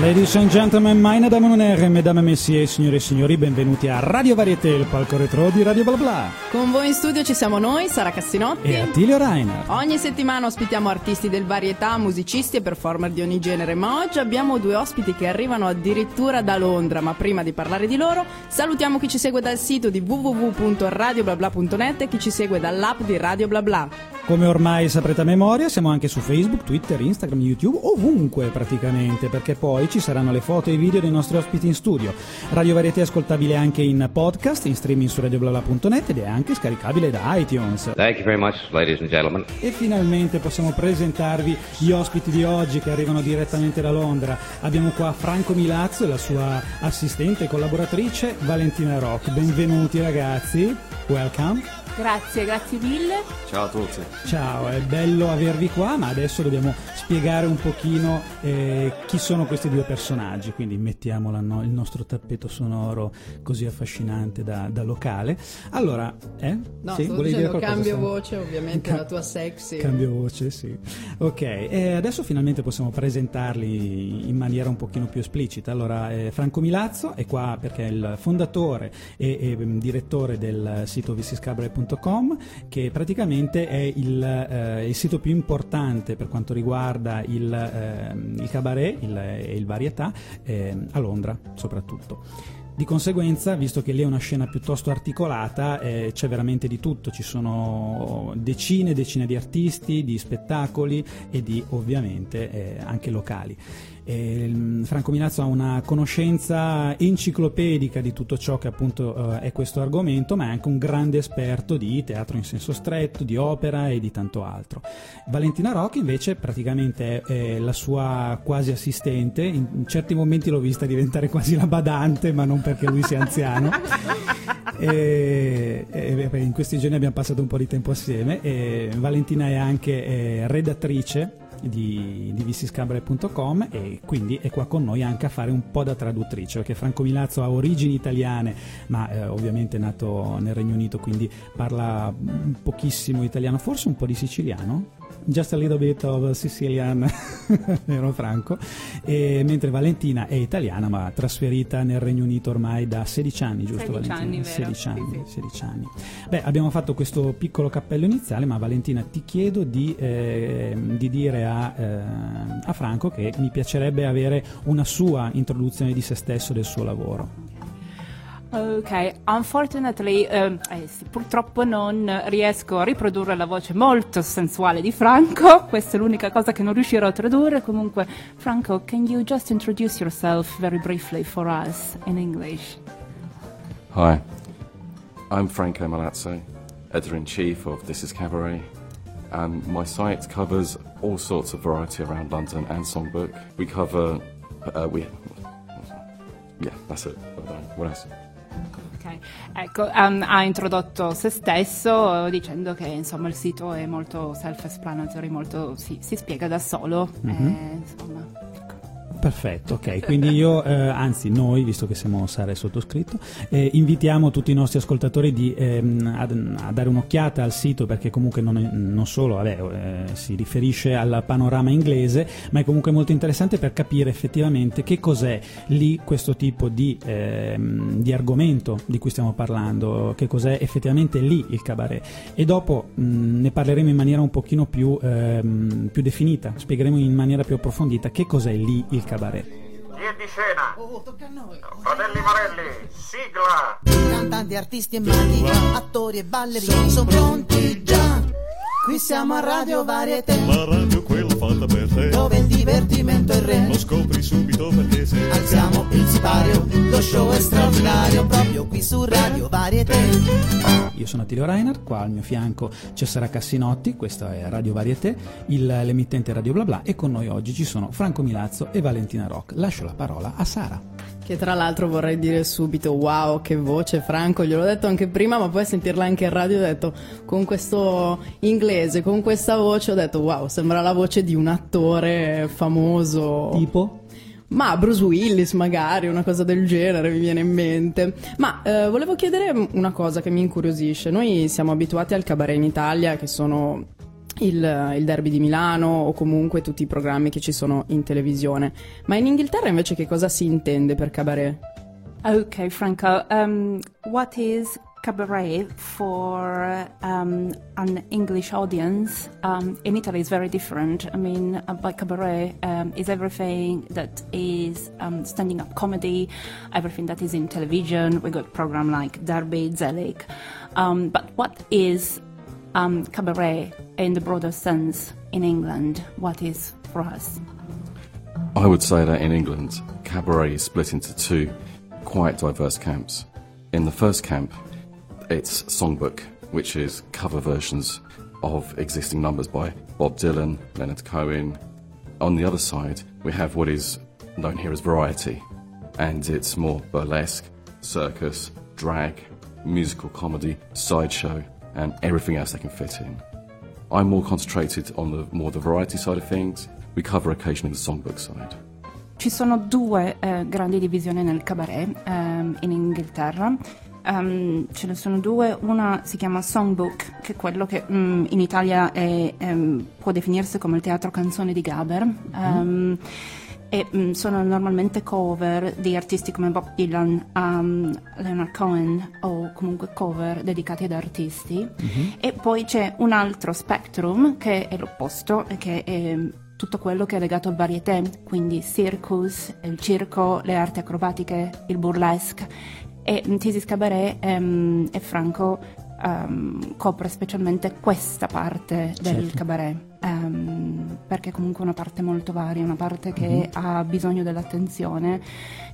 Ladies and gentlemen, meine Damen und Herren, mesdames et messieurs, signore e signori, benvenuti a Radio Varieté, il palco retro di Radio Bla Bla. Con voi in studio ci siamo noi, Sara Cassinotti. E Attilio Reiner. Ogni settimana ospitiamo artisti del varietà, musicisti e performer di ogni genere, ma oggi abbiamo due ospiti che arrivano addirittura da Londra, ma prima di parlare di loro, salutiamo chi ci segue dal sito di www.radioblabla.net e chi ci segue dall'app di Radio Bla Bla. Come ormai saprete a memoria, siamo anche su Facebook, Twitter, Instagram, YouTube, ovunque praticamente, perché poi ci saranno le foto e i video dei nostri ospiti in studio. Radio Varieté è ascoltabile anche in podcast, in streaming su radioblabla.net ed è anche scaricabile da iTunes. Thank you very much, ladies and gentlemen. E finalmente possiamo presentarvi gli ospiti di oggi che arrivano direttamente da Londra. Abbiamo qua Franco Milazzo e la sua assistente e collaboratrice Valentina Rock. Benvenuti ragazzi, welcome. Grazie, grazie mille. Ciao a tutti. Ciao, è bello avervi qua, ma adesso dobbiamo spiegare un pochino eh, chi sono questi due personaggi, quindi mettiamo no, il nostro tappeto sonoro così affascinante da, da locale. Allora, eh? No, sì? sto Volevi dire dicendo qualcosa, cambio Sara? voce, ovviamente Ca- la tua sexy. Cambio voce, sì. Ok, e adesso finalmente possiamo presentarli in maniera un pochino più esplicita. Allora, eh, Franco Milazzo è qua perché è il fondatore e, e, mm, direttore del sito vsiscabre.com che praticamente è il, eh, il sito più importante per quanto riguarda il, ehm, il cabaret il- e il varietà ehm, a Londra soprattutto. Di conseguenza, visto che lì è una scena piuttosto articolata, eh, c'è veramente di tutto, ci sono decine e decine di artisti, di spettacoli e di ovviamente eh, anche locali. E, il- Franco Milazzo ha una conoscenza enciclopedica di tutto ciò che appunto eh, è questo argomento, ma è anche un grande esperto di teatro in senso stretto, di opera e di tanto altro. Valentina Rocchi invece praticamente è, è la sua quasi assistente, in, certi momenti l'ho vista diventare quasi la badante, ma non perché lui sia anziano. E, e, in questi giorni abbiamo passato un po' di tempo assieme. E Valentina è anche eh, redattrice di, di vsiscabre.com e quindi è qua con noi anche a fare un po' da traduttrice perché Franco Milazzo ha origini italiane ma eh, ovviamente è nato nel Regno Unito quindi parla pochissimo italiano forse un po' di siciliano just a little bit of Sicilian vero Franco e, mentre Valentina è italiana ma trasferita nel Regno Unito ormai da 16 anni giusto 16 Valentina? anni, vero? 16 anni, Sì, 16 anni. Beh, abbiamo fatto questo piccolo cappello iniziale, ma Valentina ti chiedo di, eh, di dire a, eh, a Franco che mi piacerebbe avere una sua introduzione di se stesso e del suo lavoro. Ok, unfortunately, ehm, eh sì, purtroppo non riesco a riprodurre la voce molto sensuale di Franco, questa è l'unica cosa che non riuscirò a tradurre. Comunque, Franco, can you just introduce yourself very briefly for us in English? Hi, I'm Franco Malazzo, editor in chief of This Is Cabaret, and my site covers all sorts of variety around London and Songbook. We cover, uh, we, yeah, that's it. What else? Ok, ecco, ehm, ha introdotto se stesso eh, dicendo che insomma il sito è molto self-explanatory, molto si, si spiega da solo. Mhm. eh, insomma, ecco. Perfetto, ok. Quindi io, eh, anzi noi, visto che siamo Sara e sottoscritto, eh, invitiamo tutti i nostri ascoltatori di, ehm, a, a dare un'occhiata al sito perché comunque non, è- non solo vabbè, eh, si riferisce al panorama inglese, ma è comunque molto interessante per capire effettivamente che cos'è lì questo tipo di, ehm, di argomento di cui stiamo parlando, che cos'è effettivamente lì il cabaret. E dopo mh, ne parleremo in maniera un pochino più, ehm, più definita, spiegheremo in maniera più approfondita che cos'è lì il. Via di scena! Fratelli Morelli, sigla! Cantanti, artisti e maghi, attori e ballerini sono pronti già. Qui siamo a Radio Varietà, La radio quella fatta per te dove il divertimento è re. Lo scopri subito perché se Alziamo il sipario, lo show è straordinario, proprio qui su Radio Varietà. Io sono Attilio Reiner, qua al mio fianco c'è Sara Cassinotti, questa è Radio Varieté, il- l'emittente Radio Bla Bla e con noi oggi ci sono Franco Milazzo e Valentina Rock. Lascio la parola a Sara. Che tra l'altro vorrei dire subito, wow, che voce Franco, gliel'ho detto anche prima, ma poi a sentirla anche in radio ho detto, con questo inglese, con questa voce, ho detto, wow, sembra la voce di un attore famoso. Tipo? Ma Bruce Willis magari, una cosa del genere mi viene in mente. Ma eh, volevo chiedere una cosa che mi incuriosisce. Noi siamo abituati al cabaret in Italia, che sono il, il derby di Milano o comunque tutti i programmi che ci sono in televisione. Ma in Inghilterra invece che cosa si intende per cabaret? Okay, Franco. Um, what is cabaret for um, an English audience um, in Italy is very different. I mean, uh, by cabaret um, is everything that is um, standing up comedy, everything that is in television. We got program like Derby, Zelig. Um, but what is um, cabaret in the broader sense in England? What is for us? I would say that in England, cabaret is split into two quite diverse camps. In the first camp, it's songbook, which is cover versions of existing numbers by Bob Dylan, Leonard Cohen. On the other side, we have what is known here as variety, and it's more burlesque, circus, drag, musical comedy, sideshow, and everything else they can fit in. I'm more concentrated on the more the variety side of things. We cover occasionally the songbook side. Ci sono due eh, grandi divisioni nel cabaret ehm, in Inghilterra. Ehm, ce ne sono due, una si chiama Songbook, che è quello che mm, in Italia è, ehm, può definirsi come il teatro canzone di Gaber. Ehm, e mm, sono normalmente cover di artisti come Bob Dylan, um, Leonard Cohen o comunque cover dedicati ad artisti. E poi c'è un altro spectrum che è l'opposto, che è tutto quello che è legato al varieté, quindi circus, il circo, le arti acrobatiche, il burlesque. E Thesis Cabaret ehm, e Franco ehm, copre specialmente questa parte del Certo. cabaret, ehm, perché è comunque una parte molto varia, una parte che ha bisogno dell'attenzione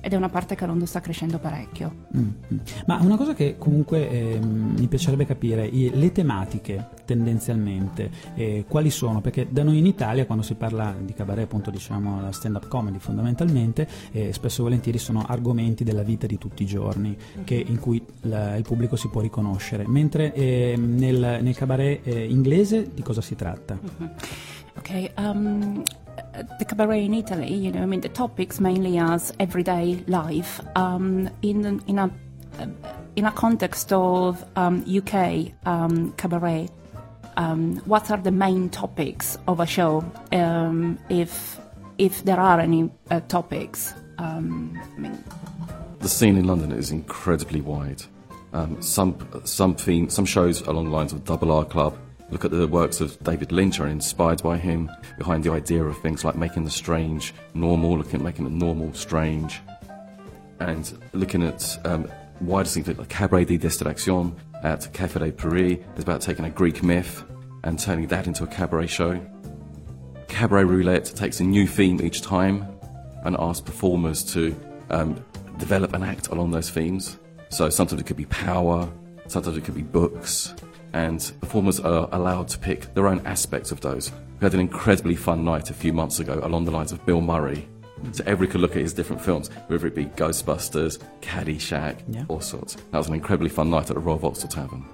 ed è una parte che a Londra sta crescendo parecchio. Mm, mm. Ma una cosa che comunque ehm, mi piacerebbe capire, le tematiche tendenzialmente, eh, quali sono? Perché da noi in Italia quando si parla di cabaret, appunto diciamo la stand-up comedy fondamentalmente, eh, spesso e volentieri sono argomenti della vita di tutti i giorni che- in cui la- il pubblico si può riconoscere, mentre ehm, nel, nel cabaret eh, inglese di cosa si tratta? Okay, um, uh, the cabaret in Italy, you know, I mean, the topics mainly as everyday life. Um, in in a in a context of um, UK um, cabaret, um, what are the main topics of a show? Um, if if there are any uh, topics, I mean, The scene in London is incredibly wide. Some some theme, some shows along the lines of Double R Club look at the works of David Lynch are inspired by him behind the idea of things like making the strange normal, looking at making the normal strange, and looking at um, wider things like Cabaret de Destillation at Café de Paris is about taking a Greek myth and turning that into a cabaret show. Cabaret Roulette takes a new theme each time and asks performers to um, develop an act along those themes. So sometimes it could be power, sometimes it could be books, and performers are allowed to pick their own aspects of those. We had an incredibly fun night a few months ago along the lines of Bill Murray. So everyone could look at his different films, whether it be Ghostbusters, Caddyshack, Yeah. all sorts. That was an incredibly fun night at the Royal Vauxhall Tavern.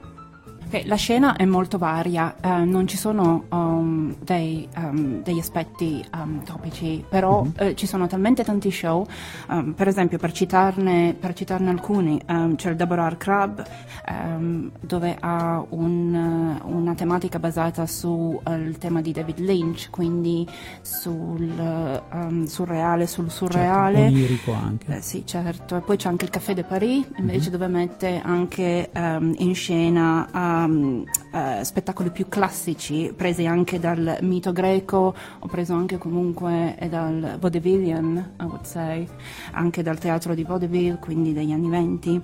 Ok, la scena è molto varia, eh, non ci sono um, dei, um, degli aspetti um, topici, però eh, ci sono talmente tanti show, um, per esempio per citarne, per citarne alcuni, um, c'è il Double R Club um, dove ha un, eh, una tematica basata sul tema di David Lynch, quindi sul eh, um, surreale, sul surreale. Certo, onirico anche. Eh, sì, certo. E poi c'è anche il Café de Paris, invece dove mette anche in scena eh, spettacoli più classici, presi anche dal mito greco, ho preso anche comunque dal vaudevillian, I would say, anche dal teatro di vaudeville, quindi degli anni venti.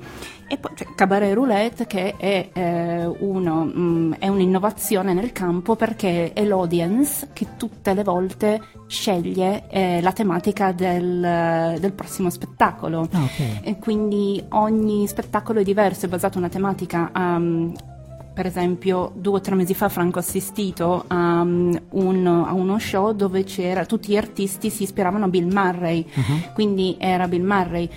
E poi c'è Cabaret Roulette che è, eh, uno, mm, è un'innovazione nel campo perché è l'audience che tutte le volte sceglie eh, la tematica del, del prossimo spettacolo. Ah, ok. E quindi ogni spettacolo è diverso, è basato su una tematica um, per esempio due o tre mesi fa Franco ha assistito a, um, un- a uno show dove c'era tutti gli artisti si ispiravano a Bill Murray, quindi era Bill Murray, eh,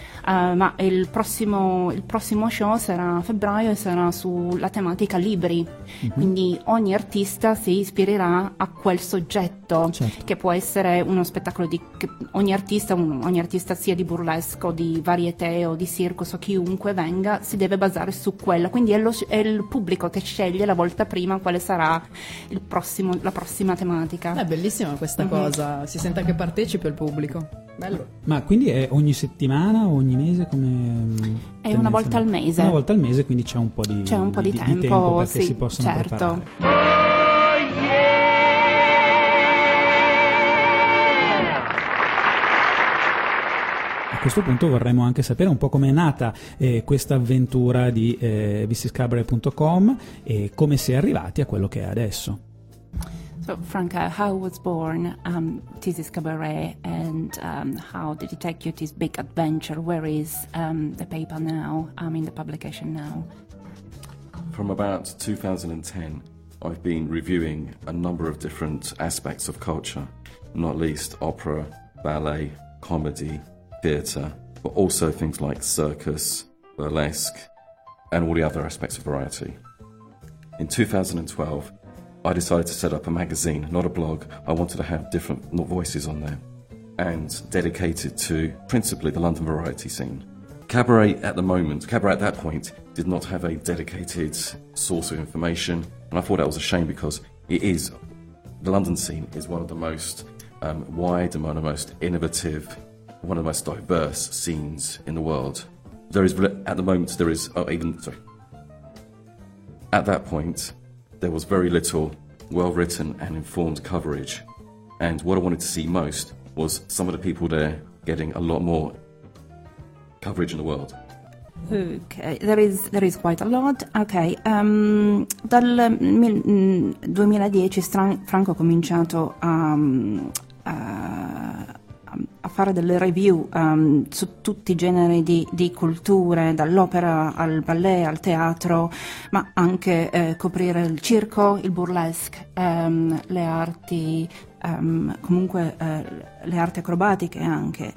ma il prossimo, il prossimo show sarà a febbraio e sarà sulla tematica libri, quindi ogni artista si ispirerà a quel soggetto Certo. che può essere uno spettacolo di che ogni artista, un- ogni artista sia di burlesque o di varieté o di circus o chiunque venga si deve basare su quella, quindi è, lo- è il pubblico che sceglie la volta prima quale sarà il prossimo- la prossima tematica. È bellissima questa cosa, si sente che partecipa il pubblico. Bello. Ma quindi è ogni settimana o ogni mese come... È una volta al mese. Una volta al mese, quindi c'è un po' di, C'è un po' di tempo, perché sì, si possono certo. preparare. Questo punto vorremmo anche sapere un po' come è nata eh, questa avventura di eh, visiscabaret.com e come si è arrivati a quello che è adesso. So, Franca, how was born um, Thesis Cabaret and um, how did it take you this big adventure? Where is um, the paper now? I mean, the publication now? From about 2010, I've been reviewing a number of different aspects of culture, not least opera, ballet, comedy, theatre, but also things like circus, burlesque, and all the other aspects of variety. In 2012, I decided to set up a magazine, not a blog. I wanted to have different voices on there and dedicated to principally the London variety scene. Cabaret at the moment, Cabaret at that point, did not have a dedicated source of information, and I thought that was a shame because it is, the London scene is one of the most um, wide and one of the most innovative, one of the most diverse scenes in the world. There is, at the moment, there is, oh, even, sorry, at that point, there was very little well written and informed coverage. And what I wanted to see most was some of the people there getting a lot more coverage in the world. Ok, there is, there is quite a lot. Ok, um, dal mil- mm, 2010 Franco ha cominciato a, a- a fare delle review um, su tutti i generi di, di culture, dall'opera al ballet, al teatro, ma anche eh, coprire il circo, il burlesque, ehm, le arti, ehm, comunque eh, le arti acrobatiche anche.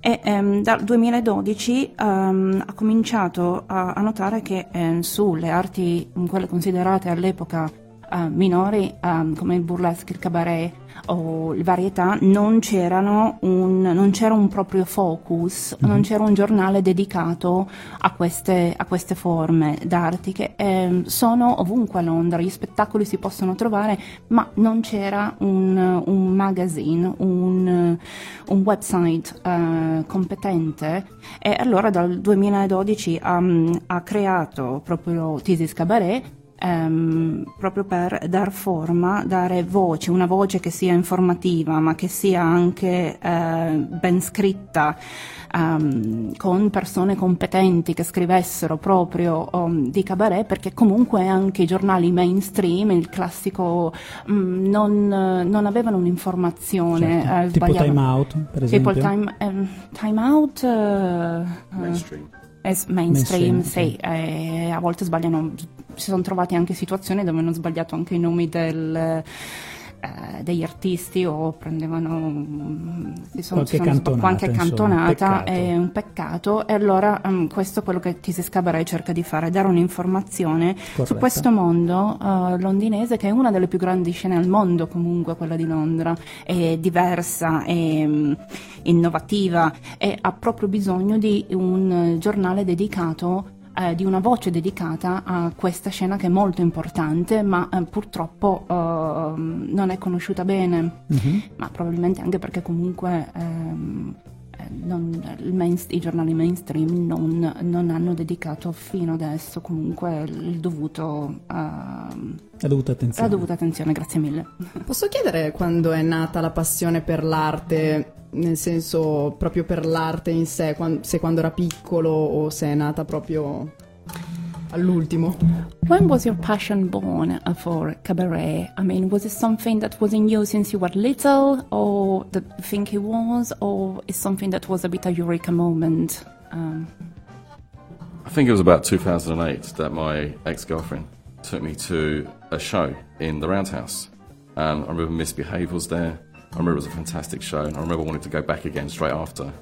E dal 2012 ehm, ha cominciato a, a notare che ehm, sulle arti, quelle considerate all'epoca eh, minori, come il burlesque, il cabaret o le varietà, non, c'erano un, non c'era un proprio focus, non c'era un giornale dedicato a queste, a queste forme d'arte che ehm, sono ovunque a Londra, gli spettacoli si possono trovare, ma non c'era un, un magazine, un, un website eh, competente. E allora dal 2012 ha, ha creato proprio Thesis Cabaret ehm, proprio per dar forma, dare voce, una voce che sia informativa ma che sia anche eh, ben scritta, ehm, con persone competenti che scrivessero proprio um, di cabaret, perché comunque anche i giornali mainstream, il classico, mm, non, non avevano un'informazione Certo. eh, Tipo. Time Out, per esempio. Tipo il time, ehm, time Out... eh, eh, Mainstream. s- mainstream, Mainstream, sì, e a volte sbagliano, si sono trovati anche situazioni dove hanno sbagliato anche i nomi del, eh, degli artisti o prendevano mm, si sono, Qualche si sono cantonata, qualche insomma, cantonata, peccato. è un peccato e allora mm, questo è quello che Tisi Cabaret cerca di fare, dare un'informazione su Corretto. questo mondo eh, londinese che è una delle più grandi scene al mondo comunque quella di Londra, è diversa, è mm, innovativa e ha proprio bisogno di un giornale dedicato eh, di una voce dedicata a questa scena che è molto importante, ma eh, purtroppo ehm, non è conosciuta bene, Mhm. ma probabilmente anche perché comunque ehm, eh, non- il main- i giornali mainstream non, non hanno dedicato fino adesso comunque il dovuto, ehm, La dovuta attenzione. la dovuta attenzione, grazie mille. Posso chiedere quando è nata la passione per l'arte, nel senso proprio per l'arte in sé, se quando era piccolo o se è nata proprio all'ultimo? When was your passion born uh, for cabaret? I mean, was it something that was in you since you were little, or that you think it was, or is something that was a bit a eureka moment? Um, I think it was about 2008 that my ex girlfriend took me to a show in the Roundhouse. And I remember Misbehave was there. I remember it was a fantastic show, and I remember wanting to go back again straight after.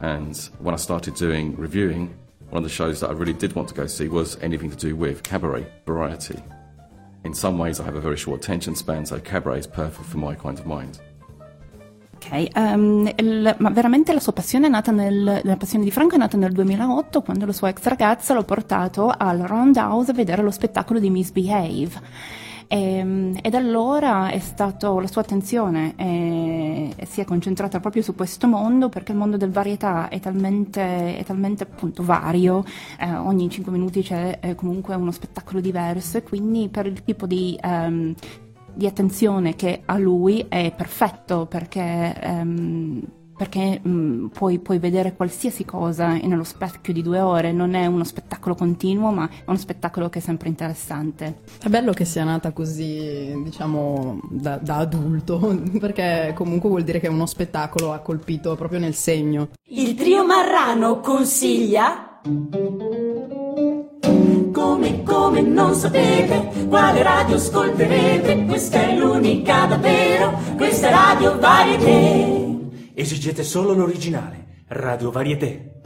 And when I started doing reviewing, one of the shows that I really did want to go see was anything to do with cabaret, variety. In some ways, I have a very short attention span, so cabaret is perfect for my kind of mind. Ok, ehm, il- ma veramente la sua passione è nata nel, la passione di Franco è nata nel 2008 quando la sua ex ragazza l'ha portato al Roundhouse a vedere lo spettacolo di Misbehave. Ehm, E, da allora è stato, la sua attenzione è- si è concentrata proprio su questo mondo perché il mondo del varietà è talmente, è talmente appunto vario, eh, ogni 5 minuti c'è eh, comunque uno spettacolo diverso e quindi per il tipo di ehm, di attenzione che ha lui è perfetto perché, ehm, perché mm, puoi, puoi vedere qualsiasi cosa nello specchio di due ore, non è uno spettacolo continuo ma è uno spettacolo che è sempre interessante. È bello che sia nata così, diciamo, da, da adulto, perché comunque vuol dire che uno spettacolo ha colpito proprio nel segno. Il trio Marrano consiglia. Come, come non sapete quale radio ascolterete, questa è l'unica davvero, questa è Radio Varieté. Esigete solo l'originale, Radio Varieté.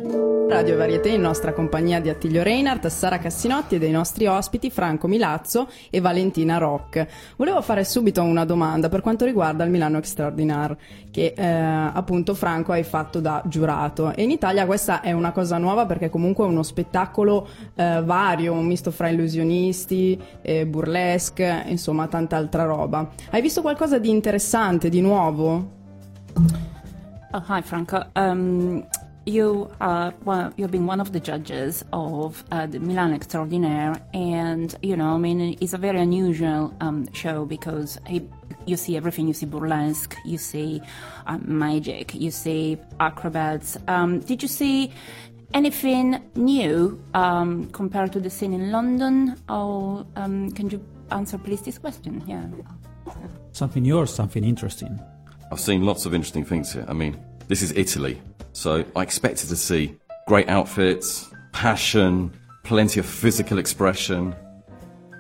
Radio Varieté in nostra compagnia di Attilio Reinhardt, Sara Cassinotti e dei nostri ospiti Franco Milazzo e Valentina Rock. Volevo fare subito una domanda per quanto riguarda il Milano Extraordinaire, che eh, appunto Franco hai fatto da giurato. E in Italia questa è una cosa nuova perché comunque è uno spettacolo eh, vario, un misto fra illusionisti, eh, burlesque, insomma tanta altra roba. Hai visto qualcosa di interessante, di nuovo? Oh, hi, Franco. Um, you are well, you've been one of the judges of uh, the Milan Extraordinaire, and you know, I mean, it's a very unusual um, show because he, you see everything. You see burlesque, you see um, magic, you see acrobats. Um, did you see? Anything new um, compared to the scene in London? Or um, can you answer please this question? Yeah. Something new or something interesting? I've seen lots of interesting things here. I mean, this is Italy, so I expected to see great outfits, passion, plenty of physical expression.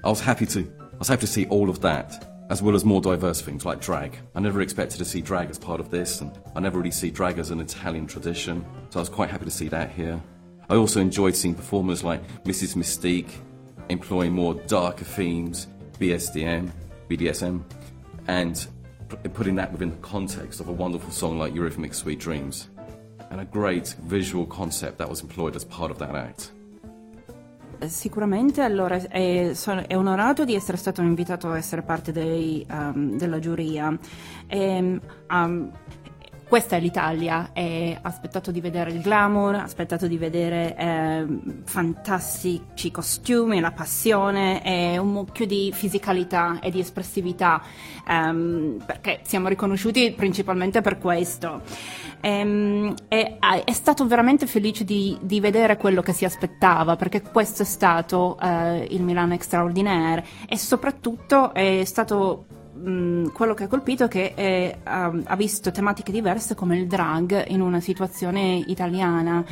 I was happy to I was happy to see all of that, as well as more diverse things like drag. I never expected to see drag as part of this, and I never really see drag as an Italian tradition, so I was quite happy to see that here. I also enjoyed seeing performers like Mrs. Mystique employing more darker themes, BSDM, BDSM, and putting that within the context of a wonderful song like Eurythmic Sweet Dreams, and a great visual concept that was employed as part of that act. Sicuramente, allora è, è onorato di essere stato invitato a essere parte dei, um, della giuria. Ehm, um, questa è l'Italia, e aspettato di vedere il glamour, aspettato di vedere ehm, fantastici costumi, la passione e un mucchio di fisicalità e di espressività, ehm, perché siamo riconosciuti principalmente per questo. Ehm, e ah, è stato veramente felice di, di vedere quello che si aspettava, perché questo è stato eh, il Milan Extraordinaire e soprattutto è stato mh, quello che ha colpito è che eh, ha, ha visto tematiche diverse come il drag in una situazione italiana.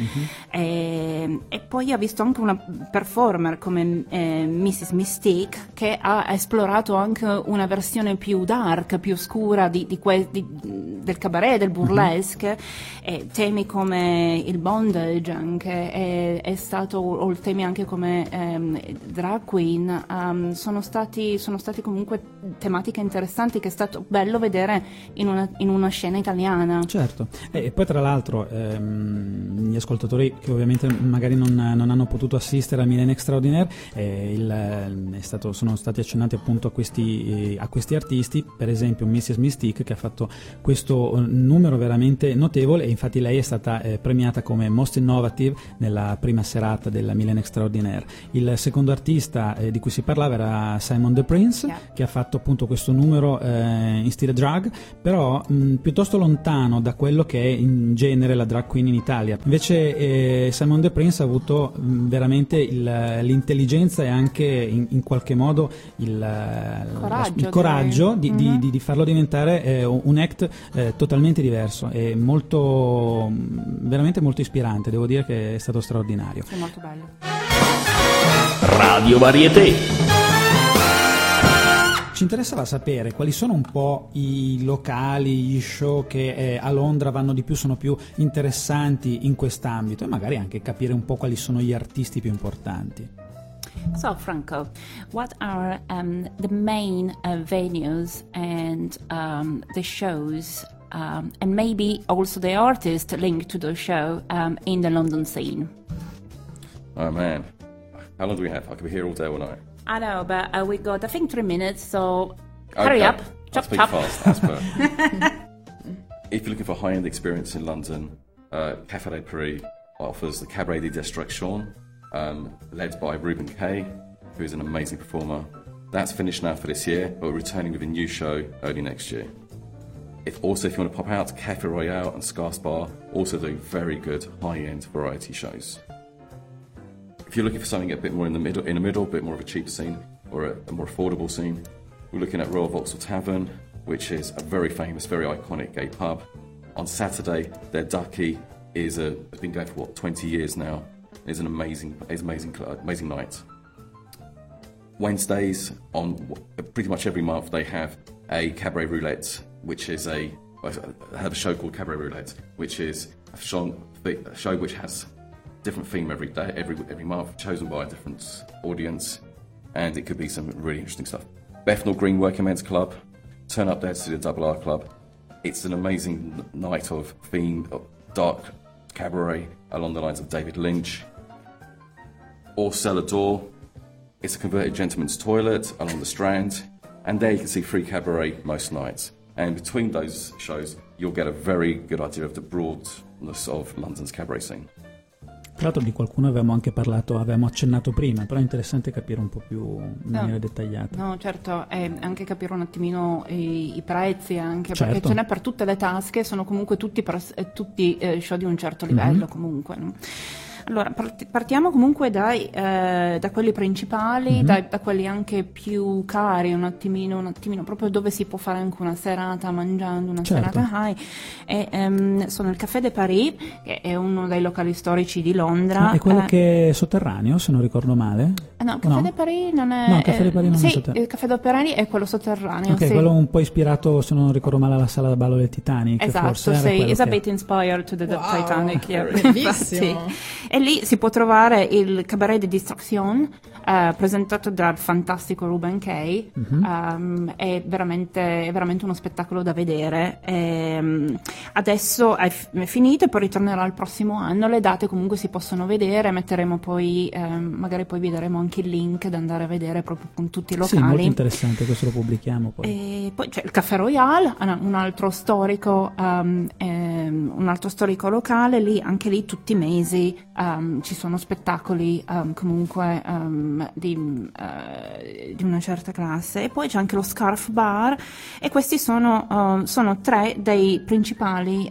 E, e poi ha visto anche una performer come eh, Mrs. Mystique che ha esplorato anche una versione più dark, più scura di, di que- di- del cabaret, del burlesque. E temi come il bondage anche è, è stato o temi anche come ehm, drag queen ehm, sono stati sono stati comunque tematiche interessanti che è stato bello vedere in una, in una scena italiana Certo, e poi tra l'altro ehm, gli ascoltatori che ovviamente magari non, non hanno potuto assistere al Milan Extraordinaire eh, il, è stato- sono stati accennati appunto a questi, eh, a questi artisti, per esempio Mrs. Mystique che ha fatto questo eh, numero veramente notevole e infatti lei è stata eh, premiata come Most Innovative nella prima serata del Milan Extraordinaire. Il secondo artista eh, di cui si parlava era Simon The Prince Yeah. che ha fatto appunto questo numero eh, in stile drag, però mh, piuttosto lontano da quello che è in genere la drag queen in Italia. Invece eh, Simon The Prince ha avuto mh, veramente il- l'intelligenza e anche in, in qualche modo il, la- Coraggio, il coraggio di, di- Mhm. di- di farlo diventare eh, un act eh, totalmente diverso e molto, mh, veramente molto ispirante. Devo dire che è stato straordinario. è molto bello Radio Varieté. Ci interessava sapere quali sono un po' i locali, gli show che eh, a Londra vanno di più, sono più interessanti in quest'ambito e magari anche capire un po' quali sono gli artisti più importanti. So, Franco, what are um, the main uh, venues and um, the shows, um, and maybe also the artists linked to the show um, in the London scene? Oh man, how long do we have? I could be here all day, all night. I know, but uh, we got, I think, three minutes, so hurry Okay, up. I'll Chop, speak chop. fast, as per. if you're looking for high-end experience in London, uh, Café de Paris offers the Cabaret de Destruction, um, led by Ruben Kay, who is an amazing performer. That's finished now for this year, but we're returning with a new show early next year. If also, if you want to pop out, Cafe Royale and Scarce Bar also do very good high-end variety shows. If you're looking for something a bit more in the middle, in the middle, a bit more of a cheaper scene or a, a more affordable scene, we're looking at Royal Vauxhall Tavern, which is a very famous, very iconic gay pub. On Saturday, their ducky is a has been going for what 20 years now. It's an amazing, it's amazing, amazing night. Wednesdays on pretty much every month they have a cabaret roulette, which is a I have a show called Cabaret Roulette, which is a show, a show which has different theme every day, every every month, chosen by a different audience, and it could be some really interesting stuff. Bethnal Green Working Men's Club, turn up there to the Double R Club. It's an amazing night of theme, of dark cabaret along the lines of David Lynch. Or Cellar Door, it's a converted gentleman's toilet along the Strand, and there you can see free cabaret most nights. And between those shows, you'll get a very good idea of the broadness of London's cabaret scene. Tra l'altro di qualcuno avevamo anche parlato, avevamo accennato prima, però è interessante capire un po' più in maniera dettagliata. No, certo, e anche capire un attimino i, i prezzi, anche perché Certo. ce n'è per tutte le tasche, sono comunque tutti, eh, tutti eh, show di un certo livello Mhm. comunque. no? Allora, part- partiamo comunque dai, eh, da quelli principali, Mhm. dai- da quelli anche più cari, un attimino, un attimino, proprio dove si può fare anche una serata mangiando, una Certo. serata high. E, ehm, sono il Café de Paris, che è uno dei locali storici di Londra. Ma è quello eh, che è sotterraneo, se non ricordo male? eh, No, il Café No? de Paris non è. No, il Café de Paris non è sì, sotterraneo. il Café de Paris è quello sotterraneo. Ok, sì. quello un po' ispirato, se non ricordo male, alla sala da ballo del Titanic. Esatto, forse era sì, is a che- bit inspired to the, Wow, Titanic. yeah. bellissimo. Infatti. E lì si può trovare il Cabaret de Distraction, eh, presentato dal fantastico Ruben Kay. Mhm. Ehm, è, veramente, è veramente uno spettacolo da vedere. Ehm, adesso è, f- è finito e poi ritornerà il prossimo anno. Le date comunque si possono vedere, metteremo poi, ehm, magari poi vi daremo anche il link da andare a vedere proprio con tutti i Sì, locali. molto interessante, questo lo pubblichiamo poi. E poi c'è il Caffè Royale, un- altro storico, um, ehm, un altro storico locale, lì, anche lì tutti i mesi um, ci sono spettacoli um, comunque um, di, eh, di una certa classe. E poi c'è anche lo Scarf Bar e questi sono, sono tre dei principali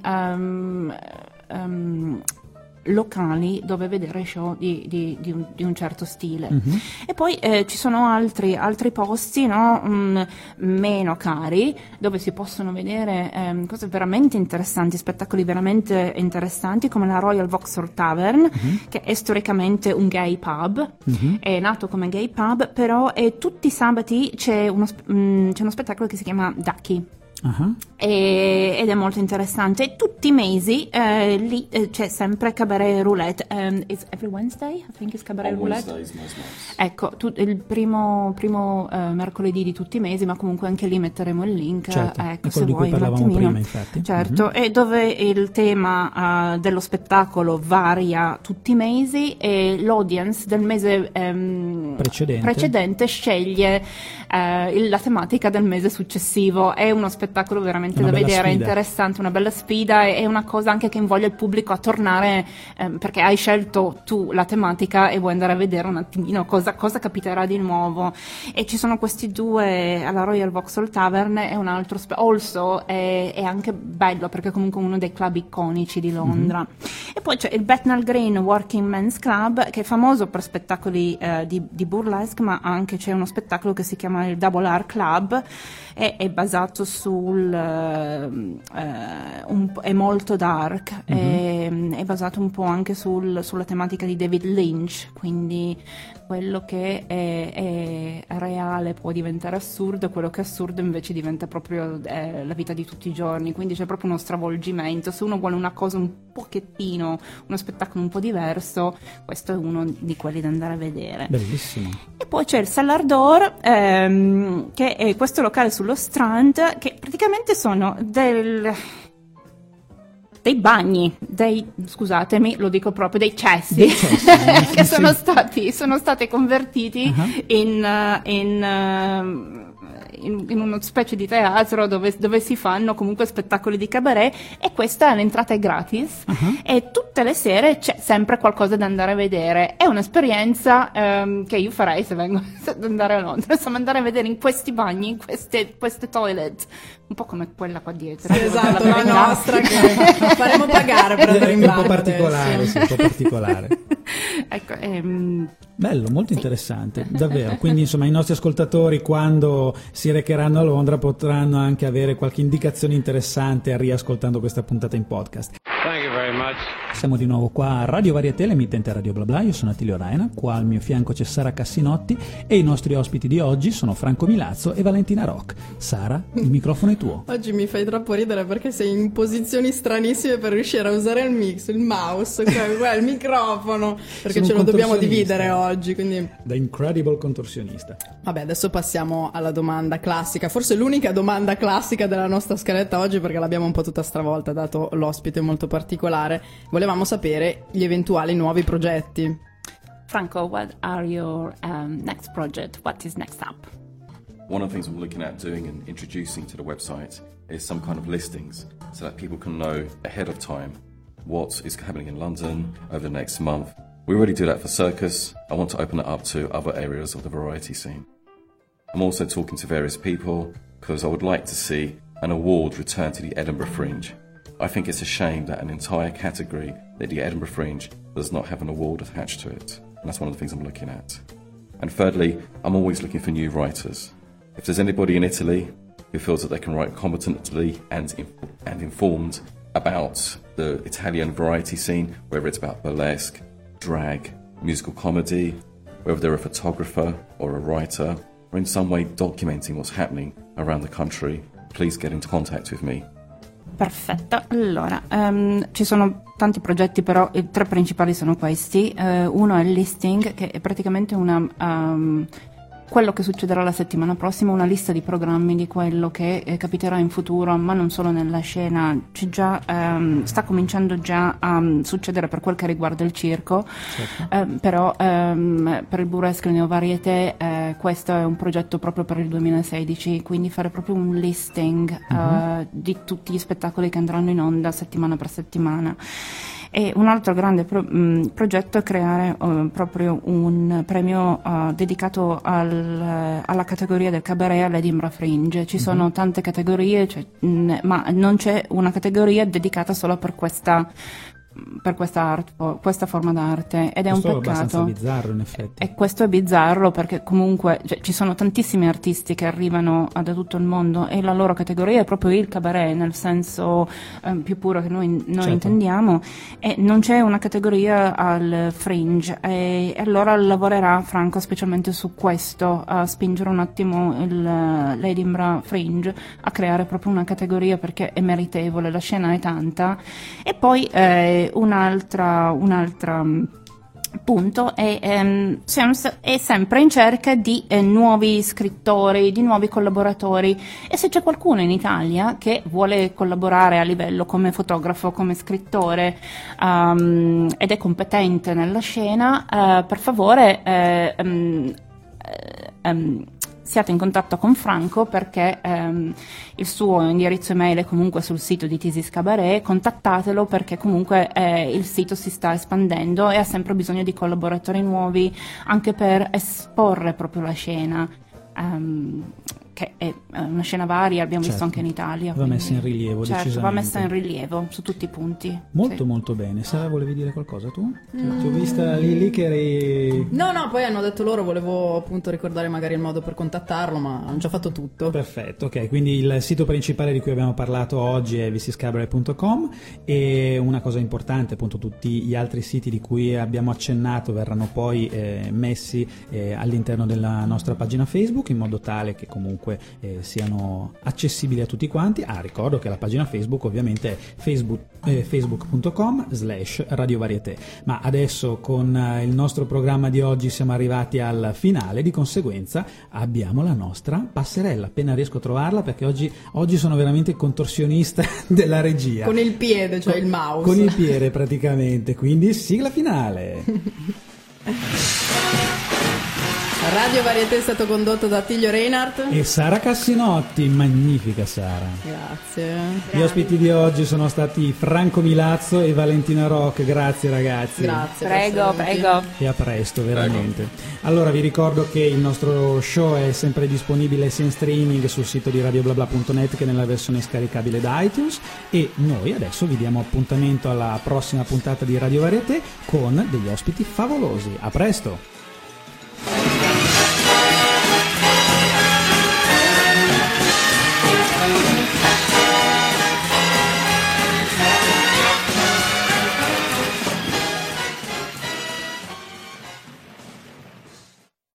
locali dove vedere show di, di- di un, di un certo stile. Mhm. E poi eh, ci sono altri, altri posti no, mm, meno cari dove si possono vedere ehm, cose veramente interessanti, spettacoli veramente interessanti come la Royal Vauxhall Tavern, che è storicamente un gay pub, Mhm. è nato come gay pub, però eh, tutti i sabati c'è uno, sp- mm, c'è uno spettacolo che si chiama Ducky. Ah, E- ed è molto interessante. Tutti i mesi eh, lì eh, c'è sempre Cabaret Roulette. Um, it's every Wednesday? I think it's Cabaret On Roulette. Ecco, tu- il primo, primo, eh, mercoledì di tutti i mesi, ma comunque anche lì metteremo il link. Certo, ecco, se di cui vuoi un parlavamo attimino. prima, infatti. Certo, Mhm. e dove il tema eh, dello spettacolo varia tutti i mesi e l'audience del mese ehm, Precedente. precedente sceglie eh, il- la tematica del mese successivo. È uno spettacolo veramente Una da vedere, sfida. interessante, una bella sfida e è una cosa anche che invoglia il pubblico a tornare ehm, perché hai scelto tu la tematica e vuoi andare a vedere un attimino cosa, cosa capiterà di nuovo. E ci sono questi due alla Royal Vauxhall Tavern e un altro spe- also è, è anche bello perché è comunque uno dei club iconici di Londra. E poi c'è il Bethnal Green Working Men's Club che è famoso per spettacoli eh, di, di burlesque ma anche c'è uno spettacolo che si chiama il Double R Club e è basato su sul ehm, eh, un è molto dark, è, è basato un po' anche sul- sulla tematica di David Lynch, quindi quello che è, è reale può diventare assurdo, quello che è assurdo invece diventa proprio eh, la vita di tutti i giorni, quindi c'è proprio uno stravolgimento. Se uno vuole una cosa un pochettino, uno spettacolo un po' diverso, questo è uno di quelli da andare a vedere. Bellissimo. E poi c'è il Cellar Door, ehm, che è questo locale sullo Strand, che praticamente sono del- dei bagni, dei, scusatemi, lo dico proprio, dei cessi, Dei cessi, che sono stati, sono stati convertiti Uh-huh. in, eh, in, ehm, in- in una specie di teatro dove, dove si fanno comunque spettacoli di cabaret e questa l'entrata è gratis Uh-huh. e tutte le sere c'è sempre qualcosa da andare a vedere. È un'esperienza ehm, che io farei se vengo ad andare a Londra, insomma andare a vedere in questi bagni, in queste, queste toilet, un po' come quella qua dietro. Sì, esatto, la verità. nostra che faremo pagare per andare in un po' particolare, adesso. sì, un po' particolare. ecco, ehm, Bello, molto interessante, davvero. Quindi, insomma, i nostri ascoltatori, quando si recheranno a Londra, potranno anche avere qualche indicazione interessante riascoltando questa puntata in podcast. Thank you very much. Siamo di nuovo qua a Radio Varieté, l'emittente Radio Bla Bla. Io sono Attilio Raina, qua al mio fianco c'è Sara Cassinotti e i nostri ospiti di oggi sono Franco Milazzo e Valentina Rock. Sara, il microfono è tuo. Oggi mi fai troppo ridere perché sei in posizioni stranissime per riuscire a usare il mix, il mouse, cioè, il microfono, perché Sono ce lo dobbiamo dividere oggi, quindi Da Incredible Contorsionista. Vabbè, adesso passiamo alla domanda classica, forse l'unica domanda classica della nostra scaletta oggi perché l'abbiamo un po' tutta stravolta dato l'ospite molto particolare. Volevamo sapere gli eventuali nuovi progetti. Franco, what are your um, next project? What is next up? One of the things I'm looking at doing and introducing to the website is some kind of listings so that people can know ahead of time what is happening in London over the next month. We already do that for circus. I want to open it up to other areas of the variety scene. I'm also talking to various people because I would like to see an award return to the Edinburgh Fringe. I think it's a shame that an entire category, the Edinburgh Fringe, does not have an award attached to it. And that's one of the things I'm looking at. And thirdly, I'm always looking for new writers. If there's anybody in Italy who feels that they can write competently and, and informed about the Italian variety scene, whether it's about burlesque, drag, musical comedy, whether they're a photographer or a writer, or in some way documenting what's happening around the country, please get into contact with me. Perfetto, allora ehm, ci sono tanti progetti, però i tre principali sono questi. Eh, uno è il listing, che è praticamente una, ehm, quello che succederà la settimana prossima, una lista di programmi di quello che eh, capiterà in futuro, ma non solo nella scena, c'è già, ehm, sta cominciando già a mm, succedere per quel che riguarda il circo, Ehm, però ehm, per il burlesque neo varieté eh, questo è un progetto proprio per il 2016, quindi fare proprio un listing eh, di tutti gli spettacoli che andranno in onda settimana per settimana. E un altro grande pro- mh, progetto è creare eh, proprio un premio eh, dedicato al- alla categoria del cabaret all'Edinburgh Fringe. Ci sono tante categorie, cioè, mh, ma non c'è una categoria dedicata solo per questa per questa, art- questa forma d'arte ed è Questo un è peccato. bizzarro, in effetti. E questo è bizzarro perché comunque cioè, ci sono tantissimi artisti che arrivano da tutto il mondo e la loro categoria è proprio il cabaret, nel senso eh, più puro che noi, noi Certo. intendiamo, e non c'è una categoria al fringe e, e allora lavorerà Franco specialmente su questo, a spingere un attimo il, l'Edinburgh Fringe a creare proprio una categoria perché è meritevole, la scena è tanta. E poi eh, un'altra, un'altra mh, punto è, ehm, è sempre in cerca di eh, nuovi scrittori, di nuovi collaboratori. E se c'è qualcuno in Italia che vuole collaborare a livello come fotografo, come scrittore ehm, ed è competente nella scena, eh, per favore eh, eh, ehm, siate in contatto con Franco perché ehm, il suo indirizzo email è comunque sul sito di Tisis Cabaret, contattatelo perché comunque eh, il sito si sta espandendo e ha sempre bisogno di collaboratori nuovi anche per esporre proprio la scena. ehm, che è, eh, una scena varia, abbiamo Certo. visto anche in Italia. Va messa in rilievo, certo, va messa in rilievo su tutti i punti. Molto sì. molto bene. Sara, volevi dire qualcosa tu? Mm. Ti ho vista lì, lì che eri... No, no, poi hanno detto loro, volevo appunto ricordare magari il modo per contattarlo, ma hanno già fatto tutto. Perfetto, ok, quindi il sito principale di cui abbiamo parlato oggi è vcscabaret.com e una cosa importante, appunto tutti gli altri siti di cui abbiamo accennato verranno poi eh, messi eh, all'interno della nostra pagina Facebook in modo tale che comunque eh, siano accessibili a tutti quanti. Ah, ricordo che la pagina Facebook ovviamente è facebook, eh, facebook.com slash radiovarietà, ma adesso con eh, il nostro programma di oggi siamo arrivati al finale, di conseguenza abbiamo la nostra passerella, appena riesco a trovarla perché oggi, oggi sono veramente contorsionista della regia. Con il piede, cioè il mouse. Con il piede praticamente, quindi sigla finale. Radio Varietà è stato condotto da Tiglio Reinhardt. E Sara Cassinotti, magnifica Sara. Grazie. Gli ospiti di oggi sono stati Franco Milazzo e Valentina Rock, grazie ragazzi. Grazie. Prego, prego. E a presto, veramente. Allora vi ricordo che il nostro show è sempre disponibile sia in streaming sul sito di radioblabla.net che nella versione scaricabile da iTunes e noi adesso vi diamo appuntamento alla prossima puntata di Radio Varieté con degli ospiti favolosi. A presto!